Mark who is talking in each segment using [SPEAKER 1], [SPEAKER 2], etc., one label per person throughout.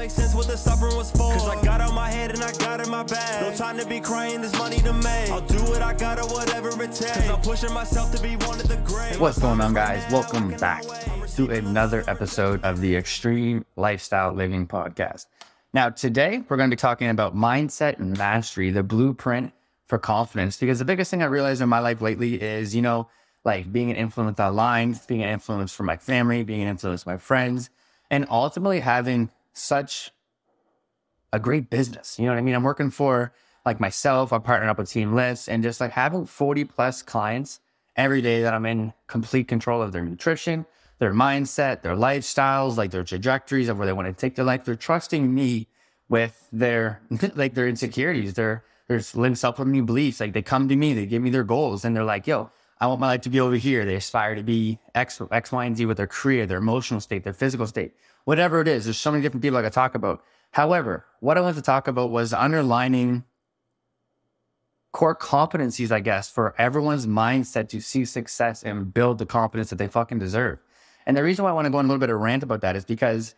[SPEAKER 1] make sense what the suffering was for. Cause I got out my head and I got in my bag. No time to be crying, there's money to make. I'll do what I gotta, whatever it takes. Cause I'm pushing myself to be one of the great.
[SPEAKER 2] What's going on, guys? Welcome back to another episode of the Extreme Lifestyle Living Podcast. Now, today we're going to be talking about mindset and mastery, the blueprint for confidence. Because the biggest thing I realized in my life lately is, you know, like being an influence online, being an influence for my family, being an influence for my friends, and ultimately having such a great business. You know what I mean? I'm working for like myself, I'm partnering up with Team List, and just like having 40 plus clients every day that I'm in complete control of their nutrition, their mindset, their lifestyles, like their trajectories of where they want to take their life. They're trusting me with their like their insecurities, their their self-limiting beliefs. Like they come to me, they give me their goals, and they're like, "Yo, I want my life to be over here." They aspire to be X, X, Y, and Z with their career, their emotional state, their physical state, whatever it is. There's so many different people I could talk about. However, what I wanted to talk about was underlining core competencies, I guess, for everyone's mindset to see success and build the confidence that they fucking deserve. And the reason why I want to go on a little bit of rant about that is because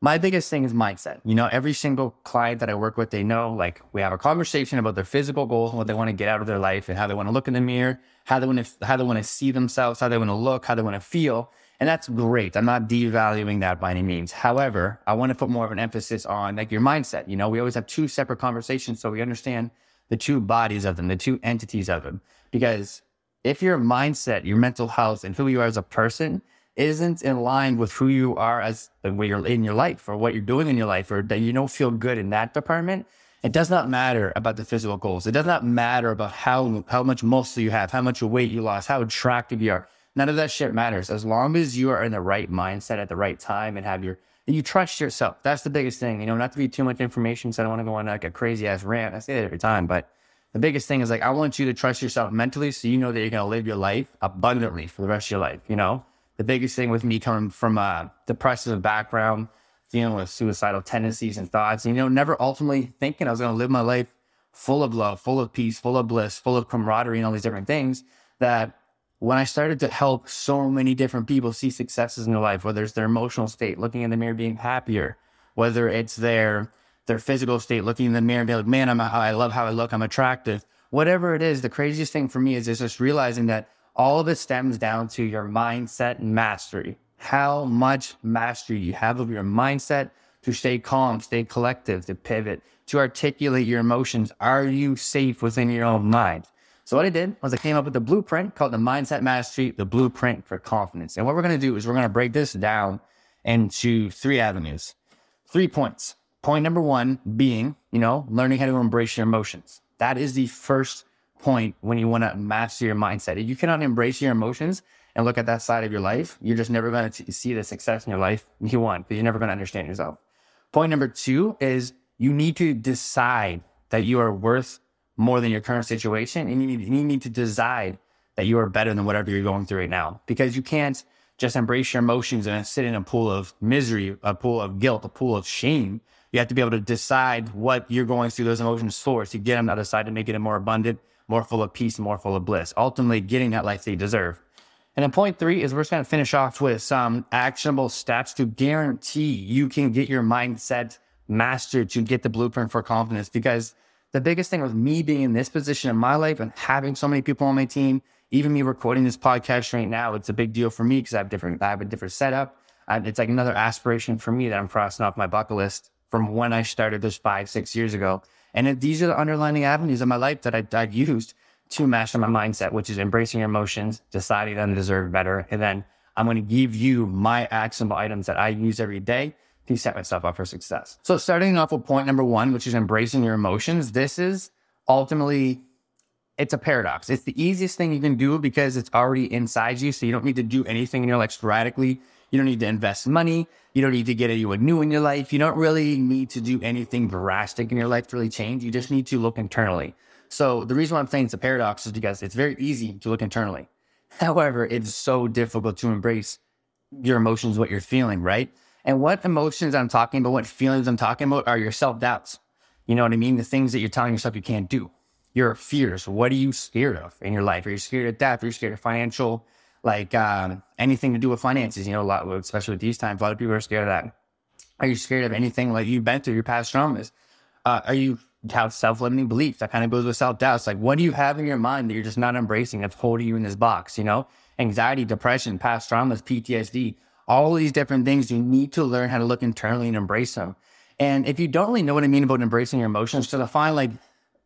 [SPEAKER 2] my biggest thing is mindset. You know, every single client that I work with, they know like we have a conversation about their physical goals and what they want to get out of their life and how they want to look in the mirror, how they want to how they want to see themselves, how they want to look, how they want to feel. And that's great. I'm not devaluing that by any means. However, I want to put more of an emphasis on like your mindset. You know, we always have two separate conversations so we understand the two bodies of them, the two entities of them. Because if your mindset, your mental health, and who you are as a person isn't in line with who you are as uh, the way you're in your life or what you're doing in your life, or that you don't feel good in that department, it does not matter about the physical goals. It does not matter about how how much muscle you have, how much weight you lost, how attractive you are. None of that shit matters. As long as you are in the right mindset at the right time and have your you trust yourself. That's the biggest thing. You know, not to be too much information, so I don't want to go on like a crazy ass rant. I say that every time, but the biggest thing is like I want you to trust yourself mentally so you know that you're gonna live your life abundantly for the rest of your life, you know? The biggest thing with me coming from a depressive background, dealing with suicidal tendencies and thoughts, you know, never ultimately thinking I was gonna live my life full of love, full of peace, full of bliss, full of camaraderie and all these different things that when I started to help so many different people see successes in their life, whether it's their emotional state, looking in the mirror, being happier, whether it's their their physical state, looking in the mirror and being like, man, I'm, I love how I look, I'm attractive. Whatever it is, the craziest thing for me is, just realizing that all of it stems down to your mindset and mastery. How much mastery you have of your mindset to stay calm, stay collective, to pivot, to articulate your emotions. Are you safe within your own mind? So what I did was I came up with a blueprint called the Mindset Mastery, the Blueprint for Confidence. And what we're going to do is we're going to break this down into three avenues, three points. Point number one being, you know, learning how to embrace your emotions. That is the first point when you want to master your mindset. If you cannot embrace your emotions and look at that side of your life, you're just never going to see the success in your life you want, but you're never going to understand yourself. Point number two is you need to decide that you are worth more than your current situation. And you need, you need to decide that you are better than whatever you're going through right now because you can't just embrace your emotions and sit in a pool of misery, a pool of guilt, a pool of shame. You have to be able to decide what you're going through those emotions for to get them the other side to make it more abundant, more full of peace, more full of bliss, ultimately getting that life they deserve. And then point three is we're just going to finish off with some actionable steps to guarantee you can get your mindset mastered to get the blueprint for confidence because the biggest thing with me being in this position in my life and having so many people on my team, even me recording this podcast right now, it's a big deal for me because I have different, I have a different setup. And it's like another aspiration for me that I'm crossing off my bucket list from when I started this five, six years ago. And it, these are the underlining avenues of my life that I, I've used to master my mindset, which is embracing your emotions, deciding that I deserve better. And then I'm going to give you my actionable items that I use every day to set myself up for success. So starting off with point number one, which is embracing your emotions. This is ultimately, it's a paradox. It's the easiest thing you can do because it's already inside you. So you don't need to do anything in your life sporadically. You don't need to invest money. You don't need to get anyone new in your life. You don't really need to do anything drastic in your life to really change. You just need to look internally. So the reason why I'm saying it's a paradox is because it's very easy to look internally. However, it's so difficult to embrace your emotions, what you're feeling, right? And what emotions I'm talking about, what feelings I'm talking about are your self doubts. You know what I mean? The things that you're telling yourself you can't do. Your fears. What are you scared of in your life? Are you scared of death? Are you scared of financial, like um, anything to do with finances? You know, a lot, especially with these times, a lot of people are scared of that. Are you scared of anything like you've been through your past traumas? Uh, are you have self limiting beliefs? That kind of goes with self doubts. like, what do you have in your mind that you're just not embracing that's holding you in this box? You know, anxiety, depression, past traumas, PTSD, all these different things. You need to learn how to look internally and embrace them. And if you don't really know what I mean about embracing your emotions, because I find like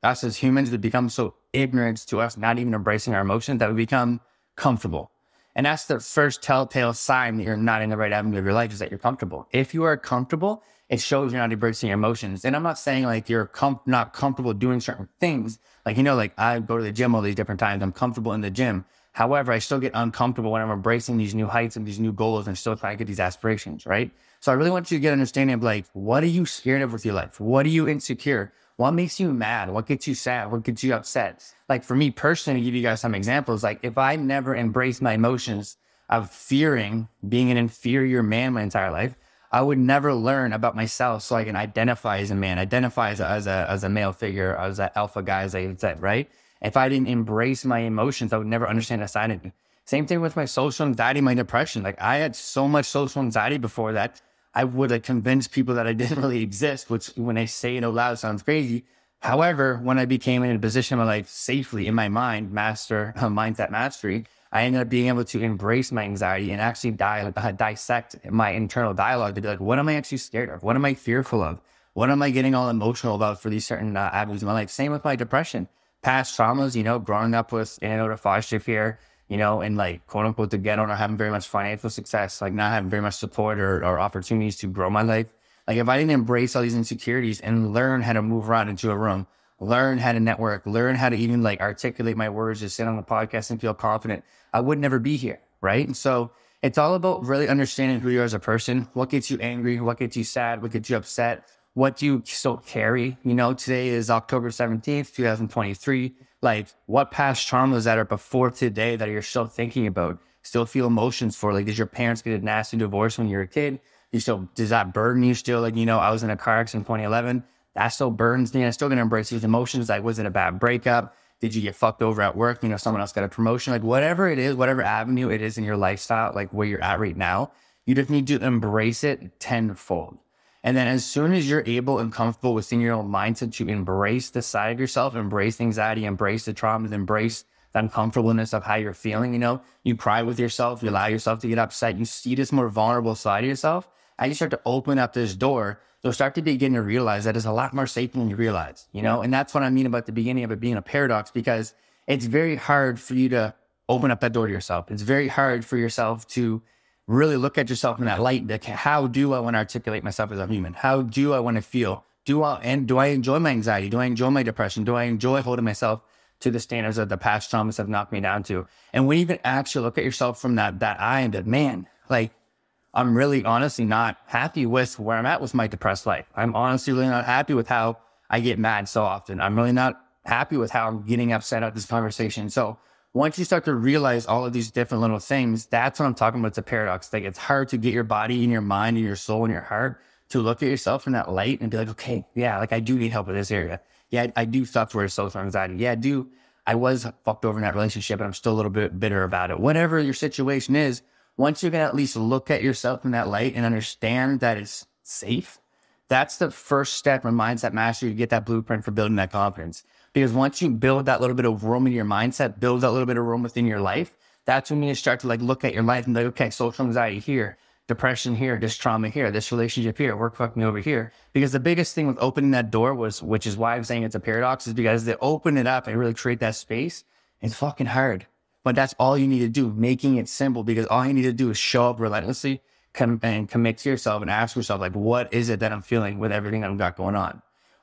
[SPEAKER 2] us as humans, we become so ignorant to us not even embracing our emotions that we become comfortable. And that's the first telltale sign that you're not in the right avenue of your life is that you're comfortable. If you are comfortable, it shows you're not embracing your emotions. And I'm not saying like you're com- not comfortable doing certain things. Like, you know, like I go to the gym all these different times. I'm comfortable in the gym. However, I still get uncomfortable when I'm embracing these new heights and these new goals and still trying to get these aspirations, right? So I really want you to get understanding of like, what are you scared of with your life? What are you insecure? What makes you mad? What gets you sad? What gets you upset? Like for me personally, to give you guys some examples, like if I never embraced my emotions of fearing being an inferior man my entire life, I would never learn about myself so I can identify as a man, identify as a, as a, as a male figure, as an alpha guy, as I said, right? If I didn't embrace my emotions, I would never understand a side of me. Same thing with my social anxiety, my depression. Like I had so much social anxiety before that I would have convinced people that I didn't really exist, which when I say it out loud sounds crazy. However, when I became in a position of my life safely in my mind, master uh, mindset mastery, I ended up being able to embrace my anxiety and actually di- uh, dissect my internal dialogue to be like, what am I actually scared of? What am I fearful of? What am I getting all emotional about for these certain uh, avenues of my life? Same with my depression, past traumas, you know, growing up with in a foster care, you know, and like quote unquote the ghetto, not having very much financial success, like not having very much support or, or opportunities to grow my life. Like if I didn't embrace all these insecurities and learn how to move around into a room, learn how to network, learn how to even like articulate my words, just sit on the podcast and feel confident, I would never be here. Right. And so it's all about really understanding who you are as a person. What gets you angry? What gets you sad? What gets you upset? What do you still carry? You know, today is October 17th, 2023 like what past traumas that are before today that you're still thinking about, still feel emotions for? Like, did your parents get a nasty divorce when you were a kid? You still, does that burden you still? Like, you know, I was in a car accident in 2011. That still burdens me. I'm still going to embrace these emotions. Like, was it a bad breakup? Did you get fucked over at work? You know, someone else got a promotion. Like, whatever it is, whatever avenue it is in your lifestyle, like where you're at right now, you just need to embrace it tenfold. And then as soon as you're able and comfortable within your own mindset to embrace the side of yourself, embrace anxiety, embrace the traumas, embrace the uncomfortableness of how you're feeling, you know, you cry with yourself, you allow yourself to get upset, you see this more vulnerable side of yourself. As you start to open up this door, you'll start to begin to realize that it's a lot more safe than you realize, you know? And that's what I mean about the beginning of it being a paradox because it's very hard for you to open up that door to yourself. It's very hard for yourself to really look at yourself in that light. Like, how do I want to articulate myself as a human? How do I want to feel? Do I and do I enjoy my anxiety? Do I enjoy my depression? Do I enjoy holding myself to the standards that the past traumas have knocked me down to? And when you can actually look at yourself from that that eye and that man, like I'm really honestly not happy with where I'm at with my depressed life. I'm honestly really not happy with how I get mad so often. I'm really not happy with how I'm getting upset at this conversation. So once you start to realize all of these different little things, that's what I'm talking about. It's a paradox. Like it's hard to get your body and your mind and your soul and your heart to look at yourself in that light and be like, okay, yeah, like I do need help in this area. Yeah, I, I do suffer with social anxiety. Yeah, I do. I was fucked over in that relationship and I'm still a little bit bitter about it. Whatever your situation is, once you can at least look at yourself in that light and understand that it's safe, that's the first step in mindset mastery to get that blueprint for building that confidence. Because once you build that little bit of room in your mindset, build that little bit of room within your life, that's when you start to like look at your life and like, okay, social anxiety here, depression here, this trauma here, this relationship here, work fucked me over here. Because the biggest thing with opening that door was, which is why I'm saying it's a paradox, is because they open it up and really create that space. It's fucking hard. But that's all you need to do, making it simple because all you need to do is show up relentlessly com- and commit to yourself and ask yourself, like, what is it that I'm feeling with everything I've got going on?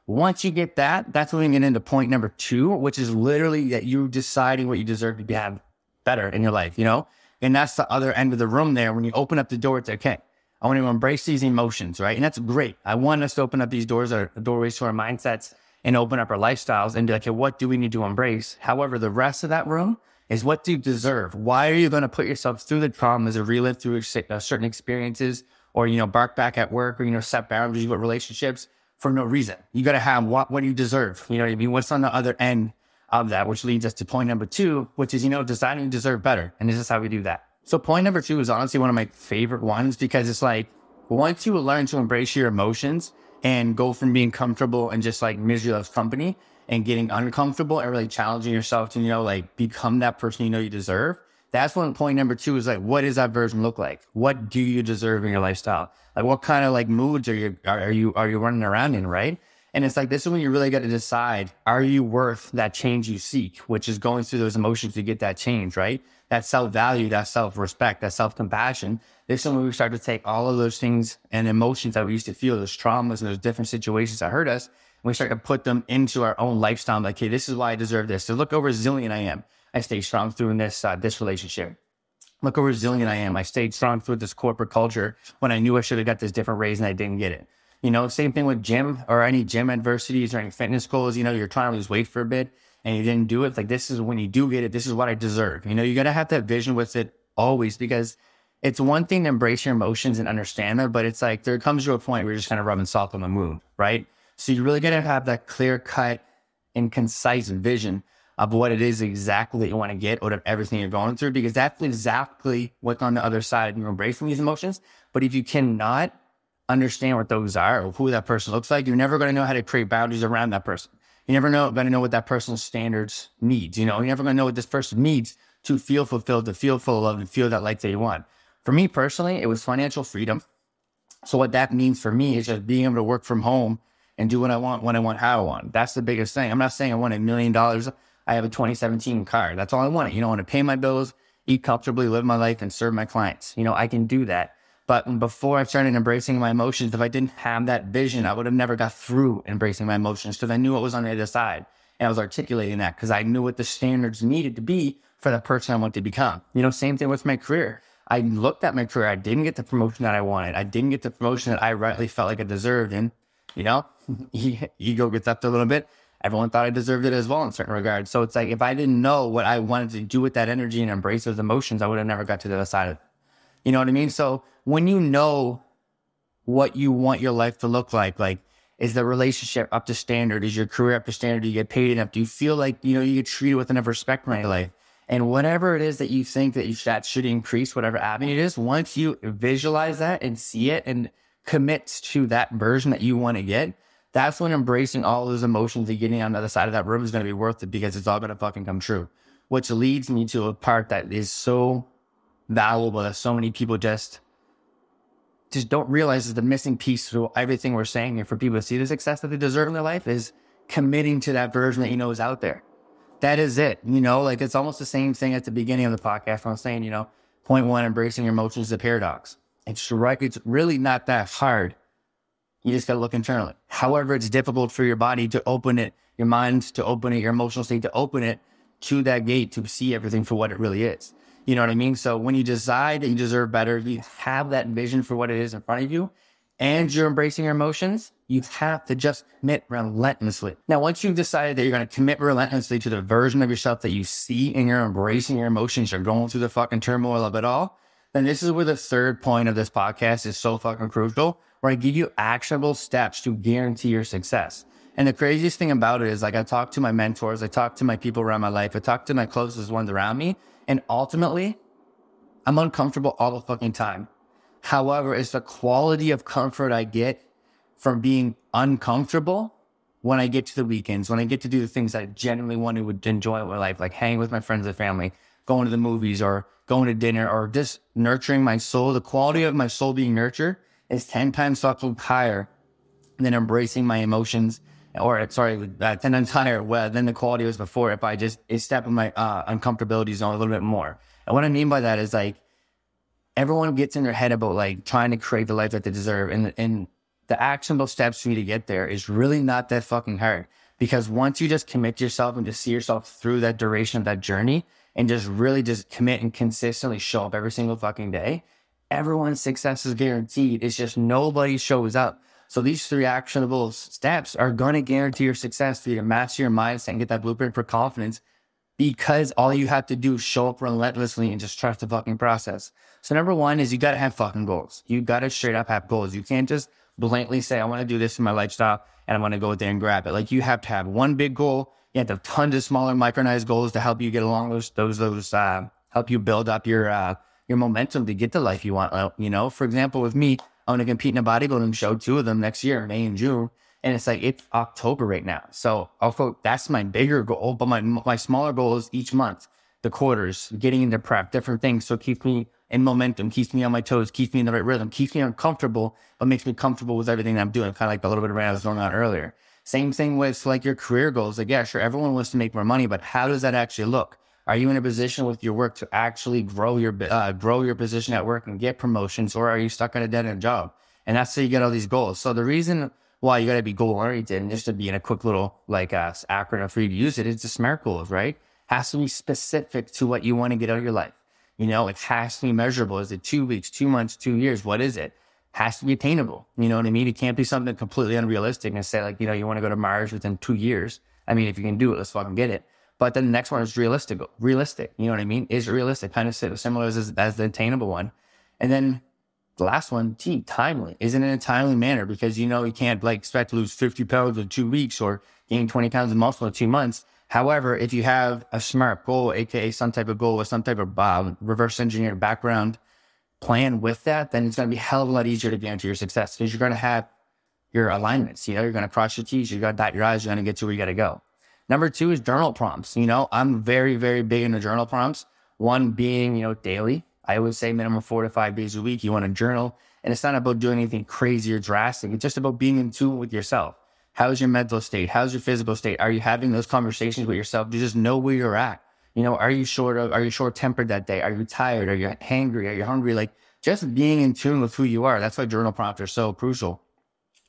[SPEAKER 2] Once you get that, that's when we get into point number two, which is literally that you're deciding what you deserve to have better in your life, you know? And that's the other end of the room there. When you open up the door, it's okay. I want to embrace these emotions, right? And that's great. I want us to open up these doors or doorways to our mindsets and open up our lifestyles and be like, okay, what do we need to embrace? However, the rest of that room is what do you deserve? Why are you going to put yourself through the traumas or relive through uh, certain experiences or, you know, bark back at work or, you know, set boundaries with relationships for no reason. You got to have what, what you deserve. You know what I mean? What's on the other end of that, which leads us to point number two, which is, you know, deciding to deserve better. And this is how we do that. So point number two is honestly one of my favorite ones because it's like, once you learn to embrace your emotions and go from being comfortable and just like misery loves company and getting uncomfortable and really challenging yourself to, you know, like become that person you know you deserve. That's when point number two is like, what does that version look like? What do you deserve in your lifestyle? Like, what kind of like moods are you, are, are you, are you running around in? Right. And it's like, this is when you really got to decide, are you worth that change you seek, which is going through those emotions to get that change, right? That self value, that self respect, that self compassion. This is when we start to take all of those things and emotions that we used to feel, those traumas and those different situations that hurt us, we start to put them into our own lifestyle. Like, okay, this is why I deserve this. So look how resilient I am. I stayed strong through this uh, this relationship. Look how resilient I am. I stayed strong through this corporate culture when I knew I should have got this different raise and I didn't get it. You know, same thing with gym or any gym adversities or any fitness goals. You know, you're trying to lose weight for a bit and you didn't do it. Like this is when you do get it. This is what I deserve. You know, you got to have that vision with it always because it's one thing to embrace your emotions and understand them, but it's like there comes to a point where you're just kind of rubbing salt on the wound, right? So you really got to have that clear cut and concise vision of what it is exactly that you want to get out of everything you're going through, because that's exactly what's on the other side of you embracing these emotions. But if you cannot understand what those are or who that person looks like, you're never going to know how to create boundaries around that person. You never know going to know what that person's standards needs. You know, you're never going to know what this person needs to feel fulfilled, to feel full of love, and feel that life that you want. For me personally, it was financial freedom. So what that means for me is just being able to work from home and do what I want, when I want, how I want. That's the biggest thing. I'm not saying I want a million dollars. I have a 2017 car. That's all I want. You know, I want to pay my bills, eat comfortably, live my life, and serve my clients. You know, I can do that. But before I started embracing my emotions, if I didn't have that vision, I would have never got through embracing my emotions because I knew what was on the other side. And I was articulating that because I knew what the standards needed to be for the person I wanted to become. You know, same thing with my career. I looked at my career. I didn't get the promotion that I wanted. I didn't get the promotion that I rightly felt like I deserved. And, you know, ego gets up a little bit. Everyone thought I deserved it as well in certain regards. So it's like if I didn't know what I wanted to do with that energy and embrace those emotions, I would have never got to the other side of it. You know what I mean? So when you know what you want your life to look like, like is the relationship up to standard? Is your career up to standard? Do you get paid enough? Do you feel like you know you get treated with enough respect in your life? And whatever it is that you think that you, that should increase, whatever avenue it is, once you visualize that and see it and commit to that version that you want to get, that's when embracing all those emotions and getting on the other side of that room is going to be worth it because it's all going to fucking come true. Which leads me to a part that is so valuable that so many people just just don't realize is the missing piece to everything we're saying here for people to see the success that they deserve in their life is committing to that version that you know is out there. That is it. You know, like it's almost the same thing at the beginning of the podcast when I'm saying, you know, point one, embracing your emotions is a paradox. It's right. It's really not that hard. You just got to look internally. However, it's difficult for your body to open it, your mind to open it, your emotional state to open it to that gate to see everything for what it really is. You know what I mean? So when you decide that you deserve better, you have that vision for what it is in front of you and you're embracing your emotions, you have to just commit relentlessly. Now, once you've decided that you're going to commit relentlessly to the version of yourself that you see and you're embracing your emotions, you're going through the fucking turmoil of it all, then this is where the third point of this podcast is so fucking crucial, where I give you actionable steps to guarantee your success. And the craziest thing about it is like I talk to my mentors, I talk to my people around my life, I talk to my closest ones around me, and ultimately, I'm uncomfortable all the fucking time. However, it's the quality of comfort I get from being uncomfortable when I get to the weekends, when I get to do the things I genuinely want to enjoy in my life, like hang with my friends and family, going to the movies or going to dinner or just nurturing my soul. The quality of my soul being nurtured is 10 times higher than embracing my emotions or sorry, uh, 10 times higher well, than the quality was before if I just step in my uh, uncomfortability zone a little bit more. And what I mean by that is like everyone gets in their head about like trying to create the life that they deserve. And, and the actionable steps for you to get there is really not that fucking hard because once you just commit yourself and just see yourself through that duration of that journey and just really just commit and consistently show up every single fucking day, everyone's success is guaranteed. It's just nobody shows up. So these three actionable steps are going to guarantee your success for you to master your mindset and get that blueprint for confidence because all you have to do is show up relentlessly and just trust the fucking process. So number one is you got to have fucking goals. You got to straight up have goals. You can't just blatantly say, I want to do this in my lifestyle and I want to go there and grab it. Like you have to have one big goal. You have to tons of smaller micronized goals to help you get along those, those, those, uh, help you build up your, uh, your momentum to get the life you want. You know, for example, with me, I want to compete in a bodybuilding show, two of them next year, May and June. And it's like, it's October right now. So also that's my bigger goal, but my, my smaller goal is each month, the quarters, getting into prep, different things. So keeps me in momentum, keeps me on my toes, keeps me in the right rhythm, keeps me uncomfortable, but makes me comfortable with everything that I'm doing. Kind of like the little bit of rant I was going on earlier. Same thing with like your career goals. Like, yeah, sure, everyone wants to make more money, but how does that actually look? Are you in a position with your work to actually grow your uh, grow your position at work and get promotions, or are you stuck at a dead end job? And that's how you get all these goals. So the reason why you got to be goal oriented and just to be in a quick little like uh, acronym for you to use it, it is the SMART goals, right? Has to be specific to what you want to get out of your life. You know, it has to be measurable. Is it two weeks, two months, two years? What is it? Has to be attainable. You know what I mean? It can't be something completely unrealistic and say like, you know, you want to go to Mars within two years. I mean, if you can do it, let's fucking get it. But then the next one is realistic. Realistic. You know what I mean? Is realistic. Kind of similar as, as the attainable one. And then the last one, T, timely. Is it in a timely manner? Because you know you can't like expect to lose 50 pounds in two weeks or gain 20 pounds of muscle in two months. However, if you have a smart goal, aka some type of goal with some type of uh, reverse engineered background, plan with that, then it's going to be hell of a lot easier to guarantee your success because you're going to have your alignments. You know, you're going to cross your T's, you're going to dot your I's, you're going to get to where you got to go. Number two is journal prompts. You know, I'm very, very big into journal prompts. One being, you know, daily. I always say minimum four to five days a week. You want to journal. And it's not about doing anything crazy or drastic. It's just about being in tune with yourself. How's your mental state? How's your physical state? Are you having those conversations with yourself to just know where you're at? You know, are you short of, are you short tempered that day? Are you tired? Are you hangry? Are you hungry? Like just being in tune with who you are. That's why journal prompts are so crucial.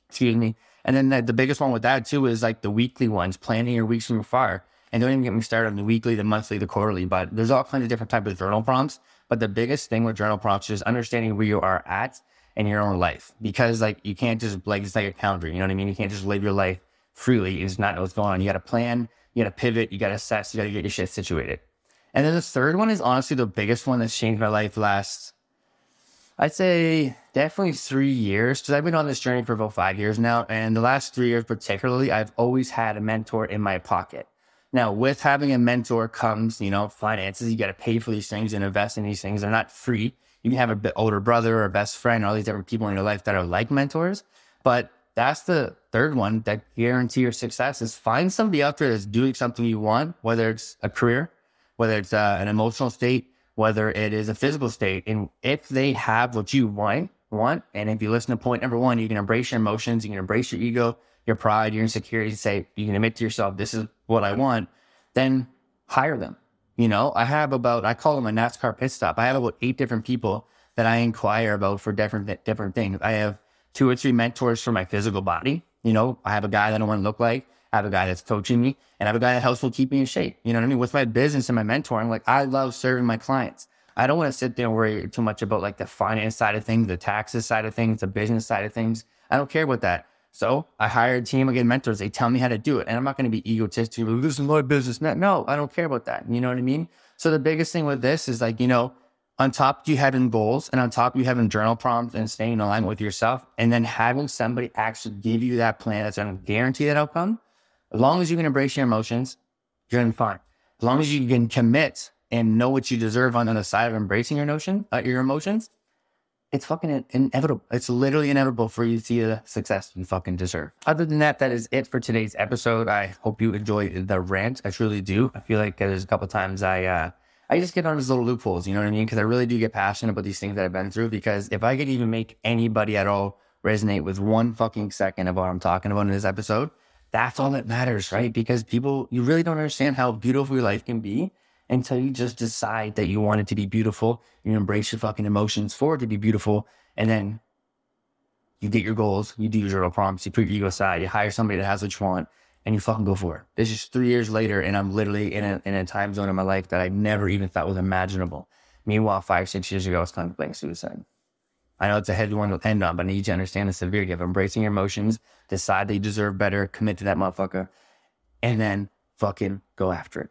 [SPEAKER 2] Excuse me. And then the, the biggest one with that too is like the weekly ones, planning your weeks from afar. And don't even get me started on the weekly, the monthly, the quarterly, but there's all kinds of different types of journal prompts. But the biggest thing with journal prompts is understanding where you are at in your own life. Because like you can't just like it's like a calendar, you know what I mean? You can't just live your life freely. It's not what's going on. You gotta plan, you gotta pivot, you gotta assess, you gotta get your shit situated. And then the third one is honestly the biggest one that's changed my life last I'd say definitely three years because I've been on this journey for about five years now. And the last three years, particularly, I've always had a mentor in my pocket. Now, with having a mentor comes, you know, finances. You got to pay for these things and invest in these things. They're not free. You can have a bit older brother or a best friend, all these different people in your life that are like mentors. But that's the third one that guarantee your success is find somebody out there that's doing something you want, whether it's a career, whether it's uh, an emotional state, whether it is a physical state. And if they have what you want, want, and if you listen to point number one, you can embrace your emotions, you can embrace your ego, your pride, your insecurities, say, you can admit to yourself, this is what I want, then hire them. You know, I have about, I call them a NASCAR pit stop. I have about eight different people that I inquire about for different, different things. I have two or three mentors for my physical body. You know, I have a guy that I want to look like. I have a guy that's coaching me and I have a guy that helps me keep me in shape. You know what I mean? With my business and my mentoring, like I love serving my clients. I don't want to sit there and worry too much about like the finance side of things, the taxes side of things, the business side of things. I don't care about that. So I hire a team, again, mentors. They tell me how to do it. And I'm not going to be egotistic. This is my business. No, I don't care about that. You know what I mean? So the biggest thing with this is like, you know, on top you having goals and on top you having journal prompts and staying in alignment with yourself and then having somebody actually give you that plan that's going to guarantee that outcome as long as you can embrace your emotions, you're going to be fine. As long as you can commit and know what you deserve on, on the side of embracing your notion, uh, your emotions, it's fucking inevitable. It's literally inevitable for you to see the success you fucking deserve. Other than that, that is it for today's episode. I hope you enjoyed the rant. I truly do. I feel like there's a couple times I, uh, I just get on these little loopholes, you know what I mean? Because I really do get passionate about these things that I've been through. Because if I could even make anybody at all resonate with one fucking second of what I'm talking about in this episode, that's all that matters, right? Because people, you really don't understand how beautiful your life can be until you just decide that you want it to be beautiful. You embrace your fucking emotions for it to be beautiful. And then you get your goals, you do your journal prompts, you put your ego aside, you hire somebody that has what you want, and you fucking go for it. This is three years later, and I'm literally in a, in a time zone in my life that I never even thought was imaginable. Meanwhile, five, six years ago, I was contemplating suicide. I know it's a heavy one to end on, but I need you to understand the severity of embracing your emotions, decide that you deserve better, commit to that motherfucker, and then fucking go after it.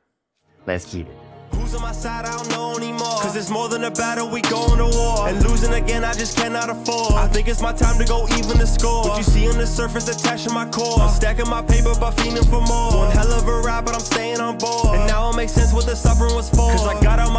[SPEAKER 2] Let's keep it. Who's on my side? I don't know anymore. Cause it's more than a battle, we going to war. And losing again, I just cannot afford. I think it's my time to go even the score. What you see on the surface attached to my core. I'm stacking my paper, but feeling for more. One hell of a ride, but I'm staying on board. And now it makes sense what the suffering was for. Cause I got out my